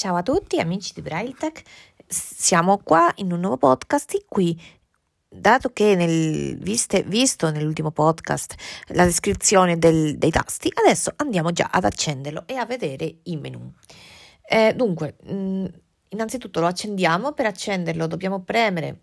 Ciao a tutti amici di Braille siamo qua in un nuovo podcast in cui dato che nel, viste, visto nell'ultimo podcast la descrizione del, dei tasti, adesso andiamo già ad accenderlo e a vedere i menu. Eh, dunque, mh, mm, innanzitutto lo accendiamo, per accenderlo dobbiamo premere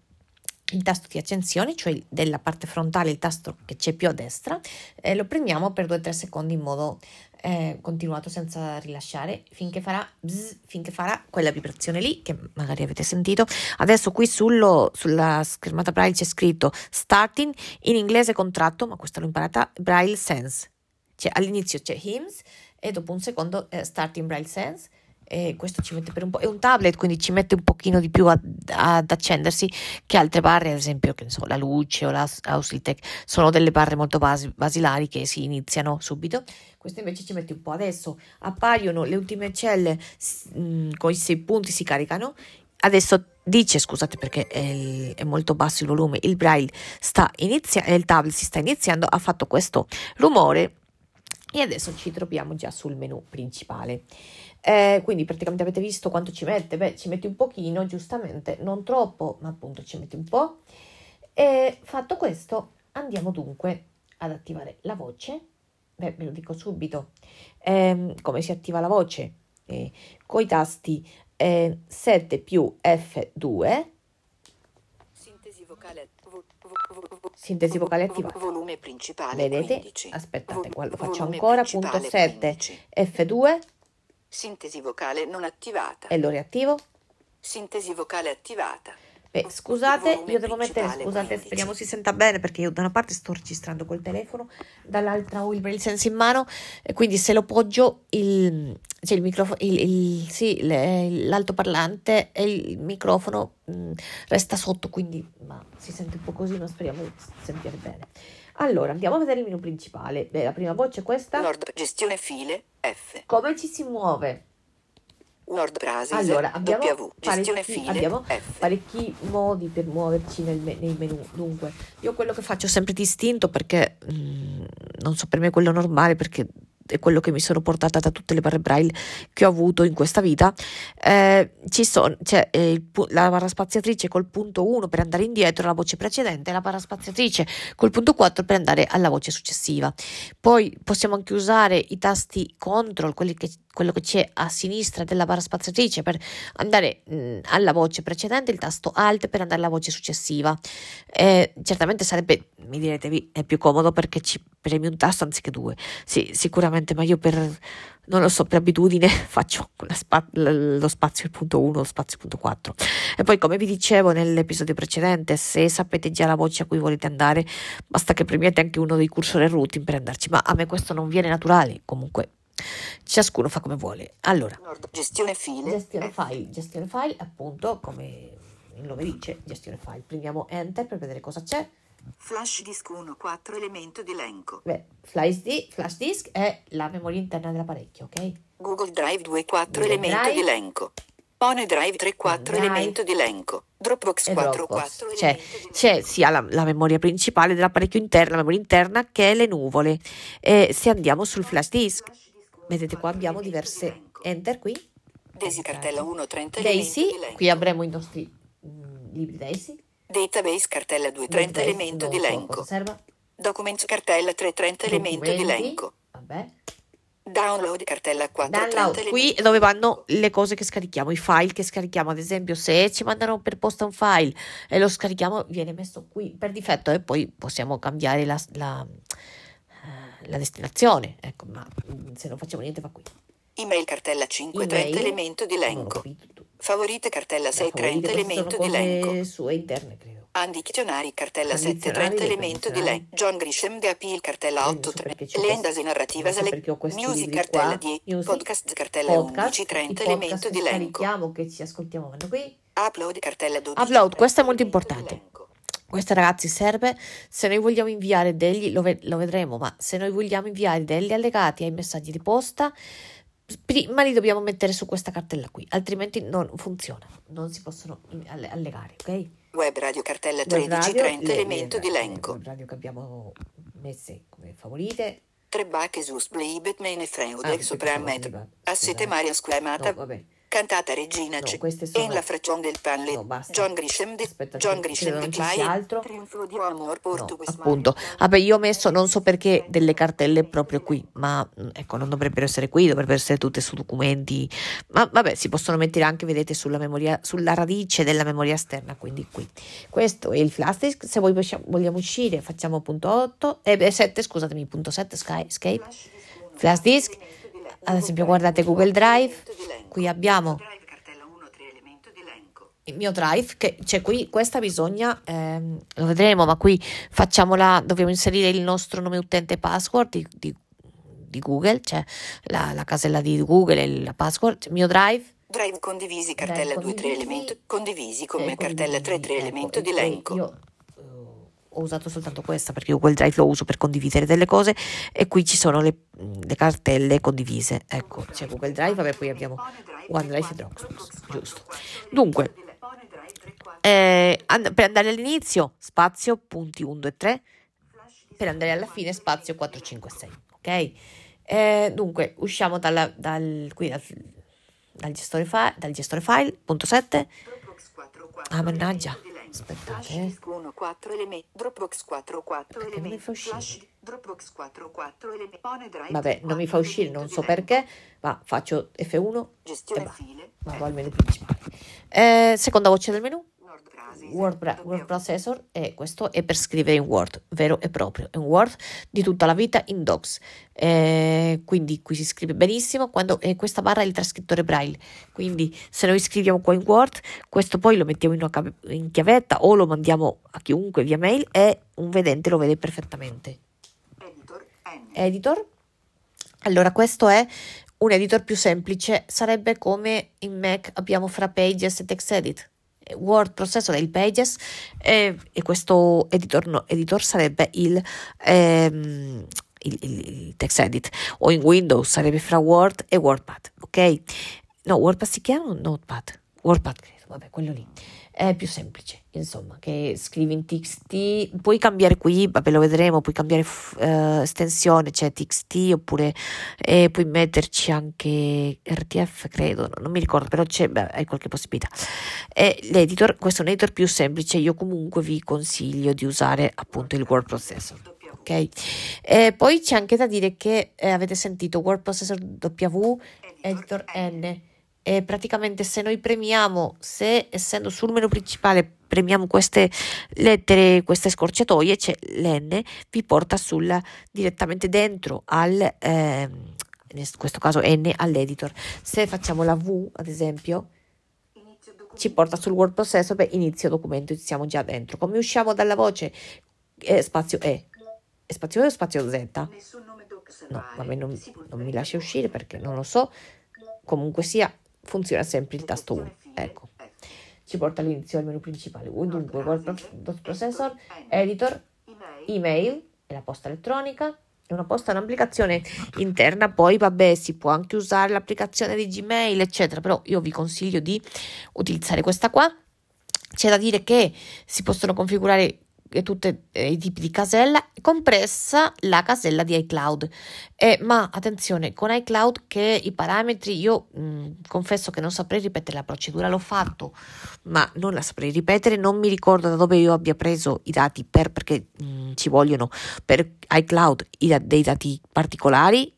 il tasto di accensione, cioè della parte frontale, il tasto che c'è più a destra, e lo premiamo per 2-3 secondi in modo eh, continuato senza rilasciare finché farà, bzz, finché farà quella vibrazione lì che magari avete sentito. Adesso qui sullo, sulla schermata Braille c'è scritto starting in inglese contratto, ma questa l'ho imparata, Braille Sense. Cioè all'inizio c'è hymns e dopo un secondo eh, starting Braille Sense e questo ci mette per un po'. È un tablet, quindi ci mette un pochino di più ad, ad accendersi che altre barre, ad esempio, che so, la luce o la Ausiltech, sono delle barre molto basi, basilari che si iniziano subito. Questo invece ci mette un po'. Adesso appaiono le ultime celle mh, mm, con i sei punti, si caricano. Adesso dice, scusate perché è, è, molto basso il volume, il braille sta iniziando, il tablet si sta iniziando, ha fatto questo rumore e adesso ci troviamo già sul menu principale. Eh, quindi praticamente avete visto quanto ci mette? Beh, ci metti un pochino, giustamente, non troppo, ma appunto ci metti un po'. E fatto questo, andiamo dunque ad attivare la voce. Beh, ve lo dico subito. Eh, come si attiva la voce? Eh, con i tasti 7 eh, più F2. Sintesi vocale Sintesi vocale attiva. Volume principale. Vedete? 15. Aspettate, qua lo faccio ancora. Punto 7 F2. Sintesi vocale non attivata. E lo riattivo. Sintesi vocale attivata. Beh, scusate, io devo mettere, scusate, 15. speriamo si senta bene perché io da una parte sto registrando col telefono, dall'altra ho il Braille Sense in mano e quindi se lo poggio il, cioè il microfono, il, il, sì, l'altoparlante e il microfono mh, mm, resta sotto, quindi ma si sente un po' così, ma speriamo di sentire bene. Allora, andiamo a vedere il menu principale. Beh, la prima voce è questa. Nord gestione file F. Come ci si muove? Nord Brasis allora, abbiamo w, gestione parecchi, file abbiamo F. parecchi modi per muoverci nel, nei menu. Dunque, io quello che faccio sempre distinto perché mh, mm, non so per me quello normale perché è quello che mi sono portata da tutte le barre braille che ho avuto in questa vita, eh, ci sono, c'è eh, il, la barra spaziatrice col punto 1 per andare indietro alla voce precedente la barra spaziatrice col punto 4 per andare alla voce successiva. Poi possiamo anche usare i tasti control, che quello che c'è a sinistra della barra spaziatrice per andare mh, alla voce precedente, il tasto Alt per andare alla voce successiva. Eh, certamente sarebbe, mi direte, è più comodo perché ci premi un tasto anziché due. Sì, sicuramente, ma io per, non lo so, per abitudine faccio spa- lo spazio punto 1, lo spazio punto 4. E poi, come vi dicevo nell'episodio precedente, se sapete già la voce a cui volete andare, basta che premiate anche uno dei cursor e routing per andarci. Ma a me questo non viene naturale, comunque ciascuno fa come vuole. Allora, gestione file. Gestione file, gestione file, appunto, come il nome dice, gestione file. Prendiamo enter per vedere cosa c'è. Flash disk 1, 4 elemento di elenco. Beh, flash, di, flash disk è la memoria interna dell'apparecchio, ok? Google Drive 2, 4 elemento di elenco. Pone Drive 3, 4 Drive. elemento di elenco. Dropbox 4, Dropbox. 4 c'è, c'è sia la, la, memoria principale dell'apparecchio interno, la memoria interna, che le nuvole. E se andiamo sul flash disk, Vedete qua abbiamo diverse enter qui. Daisy cartella 1, 30 Daisy, qui avremo i nostri mm, libri Daisy. Database cartella 2, 30 elemento di elenco. Documents cartella 3, 30 elemento di elenco. Vabbè. Download cartella 4. Download, qui è dove vanno le cose che scarichiamo, i file che scarichiamo. Ad esempio, se ci mandano per posta un file e lo scarichiamo, viene messo qui per difetto e poi possiamo cambiare la, la la destinazione, ecco, ma se non facciamo niente va qui. Email cartella 5, Email, 30 elemento di elenco. Favorite cartella 6, 30 elemento di elenco. Sue interne, credo. Andizionari cartella 7, 30 elemento di elenco. John Grisham The Appeal cartella 8, 3. L'endasi narrativa sale. Music cartella 10. Podcast cartella 11, 30 elemento di elenco. che ci ascoltiamo vanno qui. Upload cartella 12. Upload, questo è molto importante. Questo ragazzi serve se noi vogliamo inviare degli, lo, ve- lo, vedremo, ma se noi vogliamo inviare degli allegati ai messaggi di posta, prima li dobbiamo mettere su questa cartella qui, altrimenti non funziona, non si possono allegare, ok? Web radio cartella 13, radio, 30 elemento di elenco. Web radio che abbiamo messe come favorite. Tre bacche su sblibet me ne freude ah, sopra metro. Assete Maria sclamata. No, vabbè Cantata Regina No, C. sono... En la frazione del panle. No, basta. John Grisham de Aspetta, John Grisham de Clay. altro. Triunfo di amor por No, appunto. Vabbè, io ho messo non so perché delle cartelle proprio qui, ma mm, ecco, non dovrebbero essere qui, dovrebbero essere tutte su documenti. Ma vabbè, si possono mettere anche, vedete, sulla memoria, sulla radice della memoria esterna, quindi qui. Questo è il flash disk. Se voi vogliamo uscire, facciamo punto 8, eh, beh, 7, scusatemi, punto 7, sky, escape. Flash disk. Ad esempio, guardate Google Drive. Qui abbiamo Drive cartella 1 3 elemento di elenco. il mio drive che c'è qui questa bisogna ehm, lo vedremo ma qui facciamola dobbiamo inserire il nostro nome utente password di, di- di Google cioè la, la casella di Google e la password mio drive Drive condivisi cartella Drive 2 3 condivisi. elemento condivisi come e cartella 3 3 condivisi, elemento ecco, di elenco. io eh, ho usato soltanto questa perché io Google Drive lo uso per condividere delle cose e qui ci sono le, le cartelle condivise. Ecco c'è Google Drive vabbè poi abbiamo OneDrive e Dropbox giusto. Dunque eh, and- per andare all'inizio spazio punti 1 2 3 per andare alla fine spazio 4 5 6 ok? Eh, dunque usciamo dalla, dal, qui dal, dal gestore file dal gestore file punto 7 Dropbox 4 ah mannaggia aspettate. Disk 1 4 elementi. Dropbox 4 4 Perché non mi elementi. Flash Dropbox 4 4 elementi. Vabbè non mi fa 4 uscire non so perché ma faccio F1 e Gestione file. vado al menu principale Eh, seconda voce del menu Word Processor. Word, Bra- W. Word Processor e questo è per scrivere in Word, vero e proprio, è un Word di tutta la vita in Docs. Eh, quindi qui si scrive benissimo quando e questa barra è il trascrittore Braille. Quindi se noi scriviamo qua in Word, questo poi lo mettiamo in, una in chiavetta o lo mandiamo a chiunque via mail e un vedente lo vede perfettamente. Editor N. Editor. Allora, questo è un editor più semplice, sarebbe come in Mac abbiamo fra Pages e TextEdit. Eh, Word Processor è il Pages e, e questo editor, no, editor sarebbe il, ehm, il, il, il TextEdit o in Windows sarebbe fra Word e WordPad, ok? No, WordPad si chiama Notepad? WordPad vabbè, quello lì è più semplice, insomma, che scrivi in TXT, puoi cambiare qui, vabbè lo vedremo, puoi cambiare eh, estensione, cioè TXT, oppure eh, puoi metterci anche RTF, credo, no, non mi ricordo, però c'è, beh, hai qualche possibilità. E l'editor, questo è un editor più semplice, io comunque vi consiglio di usare appunto il word processor. W. Ok, E poi c'è anche da dire che eh, avete sentito word processor W, editor N. E praticamente se noi premiamo, se essendo sul menu principale premiamo queste lettere, queste scorciatoie, c'è l'N, vi porta sul, direttamente dentro al, ehm, in questo caso N, all'editor. Se facciamo la V, ad esempio, ci porta sul word processor, beh, inizio documento, siamo già dentro. Come usciamo dalla voce eh, spazio E? E spazio E o spazio Z? No, me non, non mi lascia uscire perché non lo so. Comunque sia, funziona sempre il tasto 1. Gestione file. Ecco, ci porta all'inizio al menu principale. Dunque, word pro- dot processor, editor, Email. e la posta elettronica. E una posta è un'applicazione interna, poi vabbè, si può anche usare l'applicazione di Gmail, eccetera, però io vi consiglio di utilizzare questa qua. C'è da dire che si possono configurare tutti i tipi di casella, compressa la casella di iCloud. Eh, ma attenzione, con iCloud che i parametri, io mh, confesso che non saprei ripetere la procedura, l'ho fatto, ma non la saprei ripetere, non mi ricordo da dove io abbia preso i dati per, perché mh, ci vogliono per iCloud i dei dati particolari,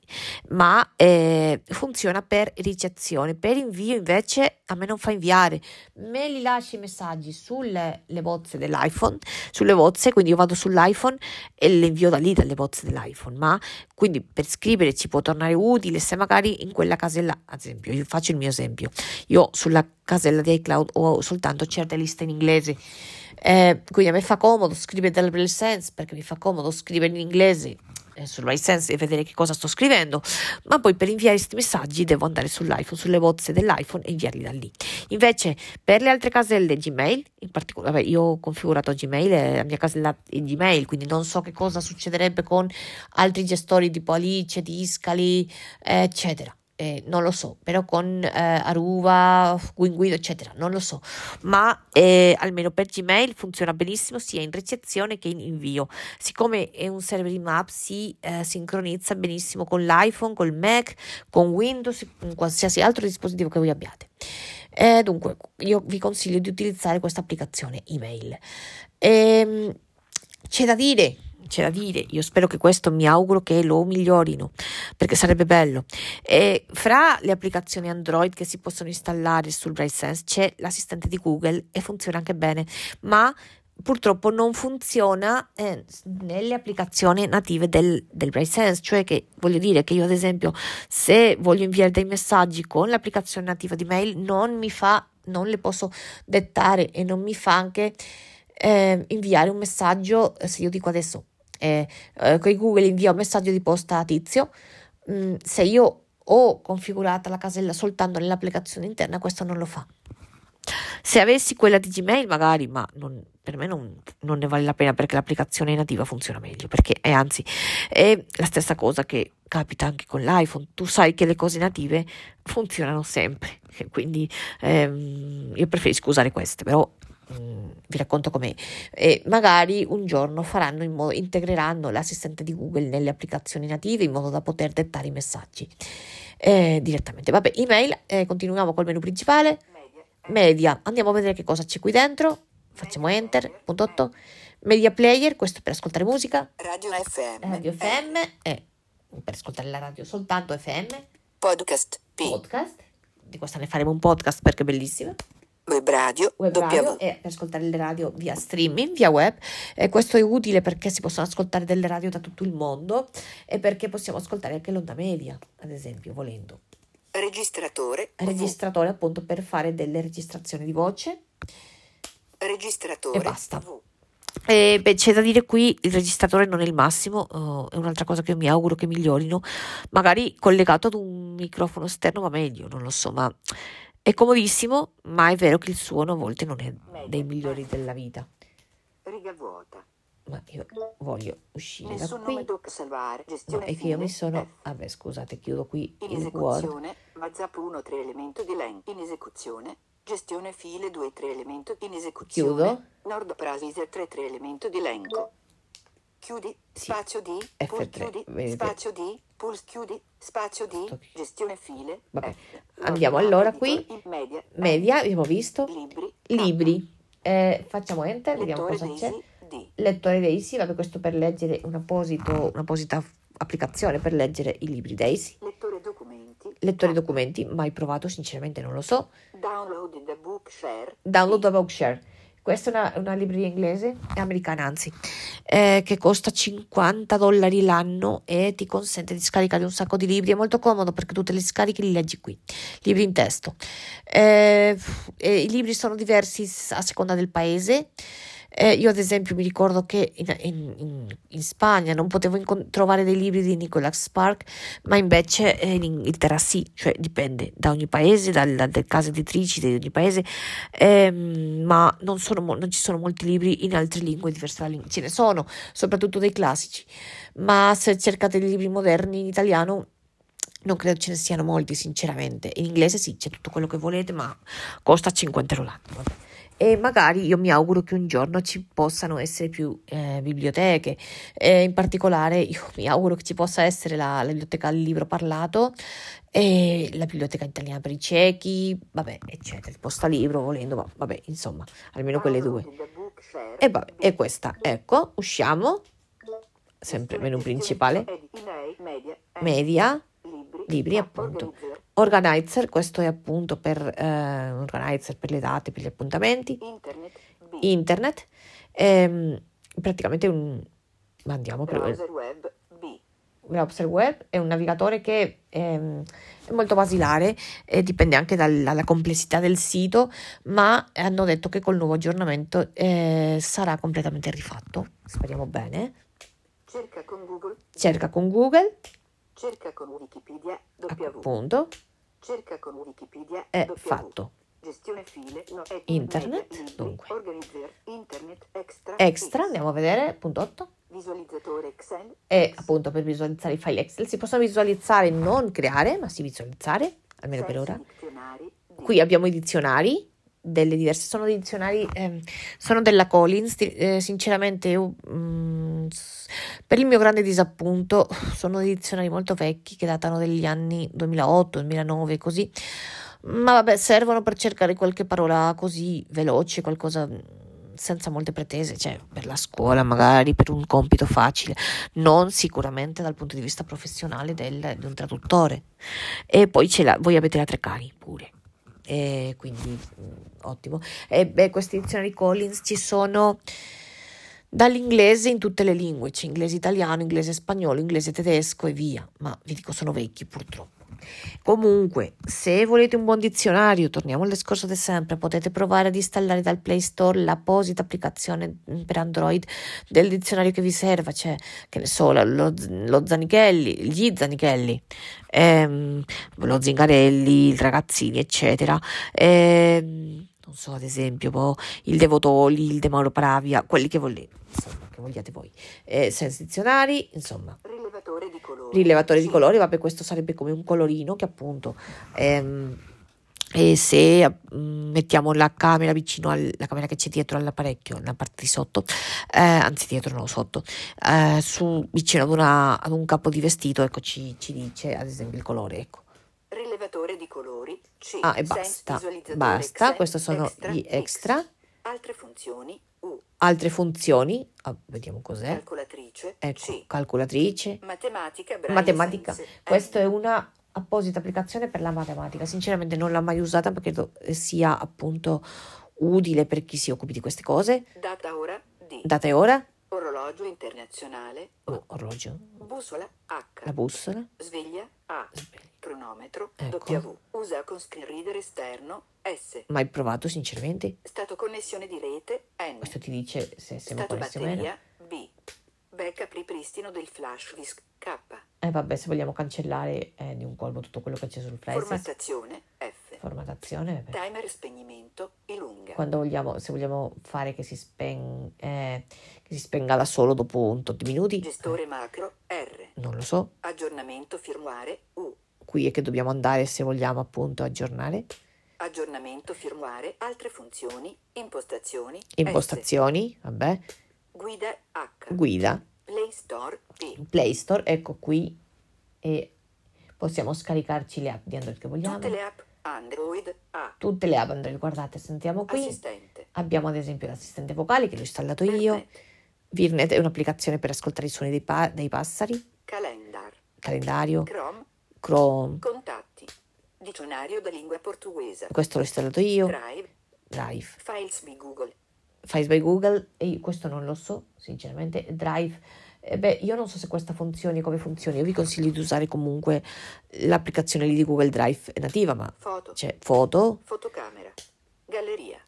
ma eh, funziona per ricezione. Per invio invece a me non fa inviare, me li lascia i messaggi sulle le bozze dell'iPhone, sulle bozze, quindi io vado sull'iPhone e le invio da lì dalle bozze dell'iPhone, ma quindi per scrivere ci può tornare utile se magari in quella casella, ad esempio, io faccio il mio esempio, io sulla casella di iCloud ho soltanto certe liste in inglese. Eh, quindi a me fa comodo scrivere dal Sense perché mi fa comodo scrivere in inglese sul RiceSense e vedere che cosa sto scrivendo, ma poi per inviare questi messaggi devo andare sull'iPhone, sulle bozze dell'iPhone e inviarli da lì. Invece per le altre caselle Gmail, in particolare, io ho configurato Gmail, la mia casella è Gmail, quindi non so che cosa succederebbe con altri gestori tipo Alice, Discali, eccetera. Eh, non lo so, però con eh, Aruba, Guinguido, eccetera, non lo so, ma eh, almeno per Gmail funziona benissimo sia in ricezione che in invio. Siccome è un server in Maps, si eh, sincronizza benissimo con l'iPhone, col Mac, con Windows, con qualsiasi altro dispositivo che voi abbiate. Eh, dunque, io vi consiglio di utilizzare questa applicazione email. Ehm, c'è da dire c'è da dire, io spero che questo mi auguro che lo migliorino, perché sarebbe bello. E fra le applicazioni Android che si possono installare sul BrainSense c'è l'assistente di Google e funziona anche bene, ma purtroppo non funziona eh, nelle applicazioni native del, del BrainSense, cioè che voglio dire che io ad esempio se voglio inviare dei messaggi con l'applicazione nativa di mail non mi fa, non le posso dettare e non mi fa anche eh, inviare un messaggio, se io dico adesso eh, eh, Google invia un messaggio di posta a tizio, mm, se io ho configurata la casella soltanto nell'applicazione interna, questo non lo fa. Se avessi quella di Gmail, magari, ma non, per me non, non, ne vale la pena perché l'applicazione nativa funziona meglio. Perché è anzi, è la stessa cosa che capita anche con l'iPhone. Tu sai che le cose native funzionano sempre. Quindi ehm, io preferisco usare queste, però vi racconto com'è. E magari un giorno faranno in modo, integreranno l'assistente di Google nelle applicazioni native in modo da poter dettare i messaggi eh, direttamente. Vabbè, email, eh, continuiamo col menu principale. Media, andiamo a vedere che cosa c'è qui dentro. Facciamo enter, punto 8. Media player, questo per ascoltare musica. Radio FM. Radio FM, eh, per ascoltare la radio soltanto FM. Podcast P. Podcast. Di questa ne faremo un podcast perché è bellissima web radio, web radio e per ascoltare le radio via streaming, via web. E questo è utile perché si possono ascoltare delle radio da tutto il mondo e perché possiamo ascoltare anche l'onda media, ad esempio, volendo. Registratore. Registratore appunto per fare delle registrazioni di voce. Registratore. E basta. E beh, c'è da dire qui il registratore non è il massimo, uh, è un'altra cosa che mi auguro che migliorino, magari collegato ad un microfono esterno va meglio, non lo so, ma è comodissimo, ma è vero che il suono a volte non è dei migliori della vita. Riga vuota. Ma io voglio uscire Nessun da qui. nome salvare. Gestione no, è che io mi sono... F. Vabbè, scusate, chiudo qui In il Word. esecuzione, WhatsApp 1 3 elemento di elenco. In esecuzione, gestione file 2 3 elemento. In esecuzione, Chiudo. Nord Parasite 3 3 elemento di elenco. Chiudi, Sì. spazio D, F3, pulse chiudi, vedete? spazio D, pulse chiudi, spazio D, Sto- gestione file. Vabbè, F. andiamo allora qui. media, Media, abbiamo visto. libri, Libri. Eh, facciamo enter, vediamo cosa c'è. D. Lettore Daisy, vabbè, questo per leggere un apposito, un'apposita applicazione per leggere i libri Daisy. Lettore documenti. Lettore K. documenti, mai provato, sinceramente non lo so. Download the bookshare. Download a Bookshare. Questa è una, una libreria inglese, americana anzi, eh, che costa 50 dollari l'anno e ti consente di scaricare un sacco di libri. È molto comodo perché tu te li scarichi li leggi qui, libri in testo. Eh, I libri sono diversi a seconda del paese. Eh, io ad esempio mi ricordo che in, in- in- Spagna non potevo incon- trovare dei libri di Nicholas Spark, ma invece eh, in Inghilterra sì, cioè dipende da ogni paese, dal- dalle case editrici di ogni paese, ehm, ma non, sono non ci sono molti libri in altre lingue diverse dalla lingua, ce ne sono, soprattutto dei classici, ma se cercate dei libri moderni in italiano non credo ce ne siano molti, sinceramente. In inglese sì, c'è tutto quello che volete, ma costa 50 euro l'anno. vabbè. E magari io mi auguro che un giorno ci possano essere più eh, biblioteche. E in particolare io mi auguro che ci possa essere la, la biblioteca del libro parlato e la biblioteca italiana per i ciechi, vabbè, eccetera, il postalibro volendo, ma vabbè, insomma, almeno quelle due. Bookshare. E vabbè, e questa, ecco, usciamo, sempre menu principale, Media, libri, appunto. Organizer, questo è appunto per eh, organizer per le date, per gli appuntamenti, internet, internet, ehm, praticamente un andiamo per browser web, B, browser web è un navigatore che ehm, è molto basilare e dipende anche dal- dalla complessità del sito, ma hanno detto che col nuovo aggiornamento eh, sarà completamente rifatto. Speriamo bene. cerca con Google, Cerca con Google, cerca con Wikipedia, W, appunto, cerca con Wikipedia, è fatto. gestione file, no, Internet, media, dunque. organizzer, internet, extra, Extra, andiamo a vedere, punto 8. Visualizzatore Excel. E appunto per visualizzare i file Excel si possono visualizzare, non creare, ma si visualizzare, almeno per ora. Qui abbiamo i dizionari delle diverse, sono dei dizionari, eh, sono della Collins, eh, sinceramente io, mm, per il mio grande disappunto sono dei dizionari molto vecchi che datano degli anni 2008, 2009 così, ma vabbè servono per cercare qualche parola così veloce, qualcosa senza molte pretese, cioè per la scuola magari, per un compito facile, non sicuramente dal punto di vista professionale del, di un traduttore. E poi ce la, voi avete la Treccani pure, e quindi mm, ottimo. E beh, questi dizionari Collins ci sono dall'inglese in tutte le lingue, c'è inglese italiano, inglese spagnolo, inglese tedesco e via, ma vi dico sono vecchi purtroppo. Comunque, se volete un buon dizionario, torniamo al discorso di sempre, potete provare ad installare dal Play Store l'apposita applicazione per Android del dizionario che vi serva, cioè, che ne so, lo, lo Zanichelli, gli Zanichelli, ehm, lo Zingarelli, il Ragazzini, eccetera. Ehm, non so, ad esempio, boh, il Devotoli, il De Mauro Pravia, quelli che volete, insomma, che vogliate voi. Eh, senza dizionari, insomma rilevatore di. Rilevatore di colori, vabbè, questo sarebbe come un colorino che appunto... Ehm, e se mm, mettiamo la camera vicino alla camera che c'è dietro all'apparecchio, nella parte di sotto, eh, anzi dietro no, sotto, eh, su, vicino ad, una, ad, un capo di vestito, ecco ci, ci, dice ad esempio il colore, ecco. Rilevatore di colori, C. Ah, e basta, basta, questi sono extra, gli extra. X. Altre funzioni, U. Altre funzioni, oh, vediamo cos'è. Calcolatrice. Ecco, C. calcolatrice. Matematica. Matematica. Questa è una apposita applicazione per la matematica. Sinceramente non l'ho mai usata perché sia appunto utile per chi si occupi di queste cose. Data ora D. Data e ora. Orologio internazionale. Oh, orologio. Bussola H. La bussola. Sveglia A. Sveglia. Cronometro Ecco. W. Usa con screen reader esterno S. Mai provato sinceramente? Stato connessione di rete N. Questo ti dice se siamo Stato batteria B. Backup ripristino del flash disk K. Eh vabbè, se vogliamo cancellare eh, di un colpo tutto quello che c'è sul flash. Formattazione F. Formattazione. vabbè. Timer spegnimento. Quando vogliamo, se vogliamo fare che si, spen- eh, che si spenga da solo dopo un tot di minuti, Gestore macro R. non lo so. Aggiornamento firmware U. Qui è che dobbiamo andare se vogliamo appunto aggiornare. Aggiornamento firmware altre funzioni impostazioni S. Impostazioni, vabbè. Guida H. Guida, Play Store P. Play Store, ecco qui. E possiamo scaricarci le app di Android che vogliamo. Tutte le app Android A. Tutte le app Android, guardate, sentiamo qui. Assistente. Abbiamo ad esempio l'assistente vocale che l'ho installato io. Internet. Virnet è un'applicazione per ascoltare i suoni dei, pa- dei passari. Calendar. Calendario. Chrome. Chrome. Contatti. Dizionario da lingua portoghese. Questo l'ho installato io. Drive. Drive. Files di Google. Files by Google. E io questo non lo so, sinceramente. Drive. Eh, beh, io non so se questa funzioni, come funzioni. Io vi consiglio di usare comunque l'applicazione lì di Google Drive è nativa, ma Foto. c'è foto. Fotocamera. Galleria.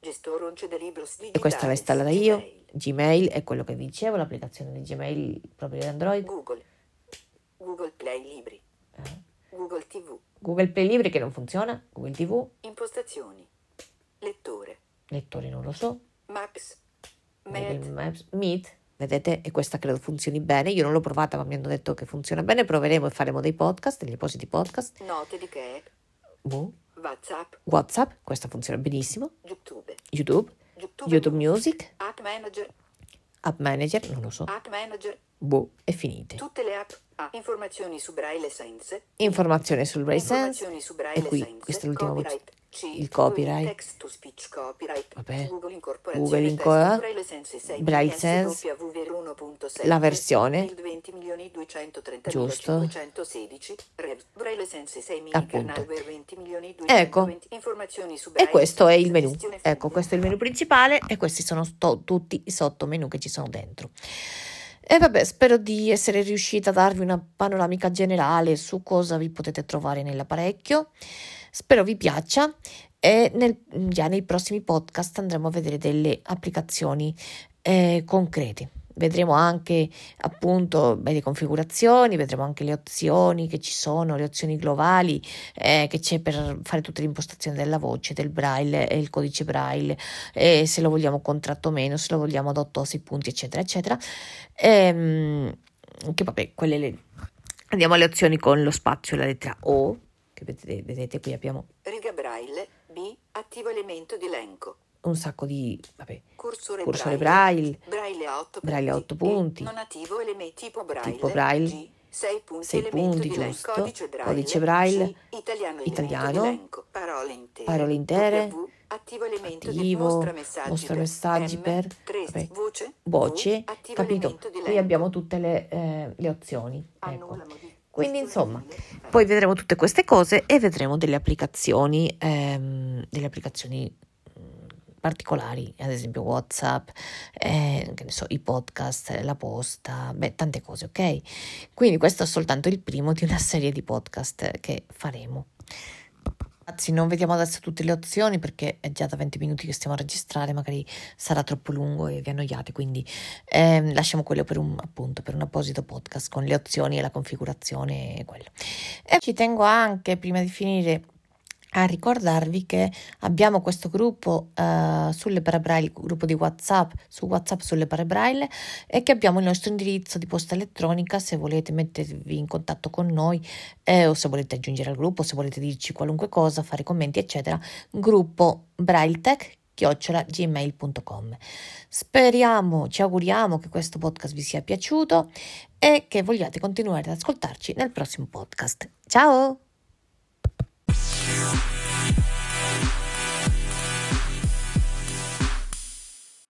Gestore once de libros digitales. E questa l'ho installata io. Gmail. È quello che vi dicevo, l'applicazione di Gmail proprio di Android. Google. Google Play Libri. Eh. Google TV. Google Play Libri che non funziona. Google TV. Impostazioni. Lettore. Lettori non lo so. Maps. Maps, Meet, vedete, e questa credo funzioni bene. Io non l'ho provata, ma mi hanno detto che funziona bene. Proveremo e faremo dei podcast, degli appositi podcast. Note di che. Boh. WhatsApp. WhatsApp, questa funziona benissimo. YouTube. YouTube, YouTube. YouTube Music, App Manager. App Manager, non lo so. App Manager. Boh, e finite. Tutte le app. A. Informazioni su Braille Sense. Informazione sul Ray Sense, Informazioni su Braille e qui, Sense. questo è l'ultimo Copyright. Il copyright. Speech copyright. Vabbè. Google Incorporazione. Google testo Inco- Braille Sense 6 Braille PS Sense, WV1.7. la versione. Il 20 milioni 230 Giusto. 516. Rev. Braille Sense 6 mini Appunto. kernel 20 milioni Ecco. 220. Informazioni su E Braille questo è il menu. Ecco, questo è il menu principale e questi sono sto- tutti i sottomenu che ci sono dentro. E vabbè, spero di essere riuscita a darvi una panoramica generale su cosa vi potete trovare nell'apparecchio. Spero vi piaccia e nel- già nei prossimi podcast andremo a vedere delle applicazioni eh, concrete. vedremo anche appunto beh, le configurazioni, vedremo anche le opzioni che ci sono, le opzioni globali eh, che c'è per fare tutte le impostazioni della voce, del braille e il codice braille, eh, se lo vogliamo contratto o meno, se lo vogliamo ad 8 o 6 punti, eccetera, eccetera. Ehm, che vabbè, quelle le... Andiamo alle opzioni con lo spazio, la lettera O, che vedete, vedete qui abbiamo... Riga braille, B, attivo elemento di elenco. un sacco di vabbè, cursore, cursore braille, braille, braille a 8 punti, non attivo elementi tipo braille, tipo braille. G, 6 punti, 6 punti giusto, codice braille, codice braille. C, italiano, italiano. elenco, parole intere, parole intere. W, attivo elemento attivo, mostra messaggi, mostra messaggi per, per vabbè, voce, voce. V, capito? Qui abbiamo tutte le, eh, le opzioni. Ecco. Quindi insomma, poi vedremo tutte queste cose e vedremo delle applicazioni, ehm, delle applicazioni particolari, ad esempio WhatsApp, eh, so, i podcast, la posta, beh, tante cose, ok? Quindi questo è soltanto il primo di una serie di podcast che faremo. Anzi, non vediamo adesso tutte le opzioni perché è già da 20 minuti che stiamo a registrare, magari sarà troppo lungo e vi annoiate, quindi eh, lasciamo quello per un, appunto, per un apposito podcast con le opzioni e la configurazione e quello. E ci tengo anche, prima di finire, a ricordarvi che abbiamo questo gruppo uh, sulle parabraille, gruppo di WhatsApp, su WhatsApp sulle parabraille e che abbiamo il nostro indirizzo di posta elettronica se volete mettervi in contatto con noi eh, o se volete aggiungere al gruppo, se volete dirci qualunque cosa, fare commenti, eccetera. Gruppo BrailleTech gmail.com. Speriamo, ci auguriamo che questo podcast vi sia piaciuto e che vogliate continuare ad ascoltarci nel prossimo podcast. Ciao! Yeah.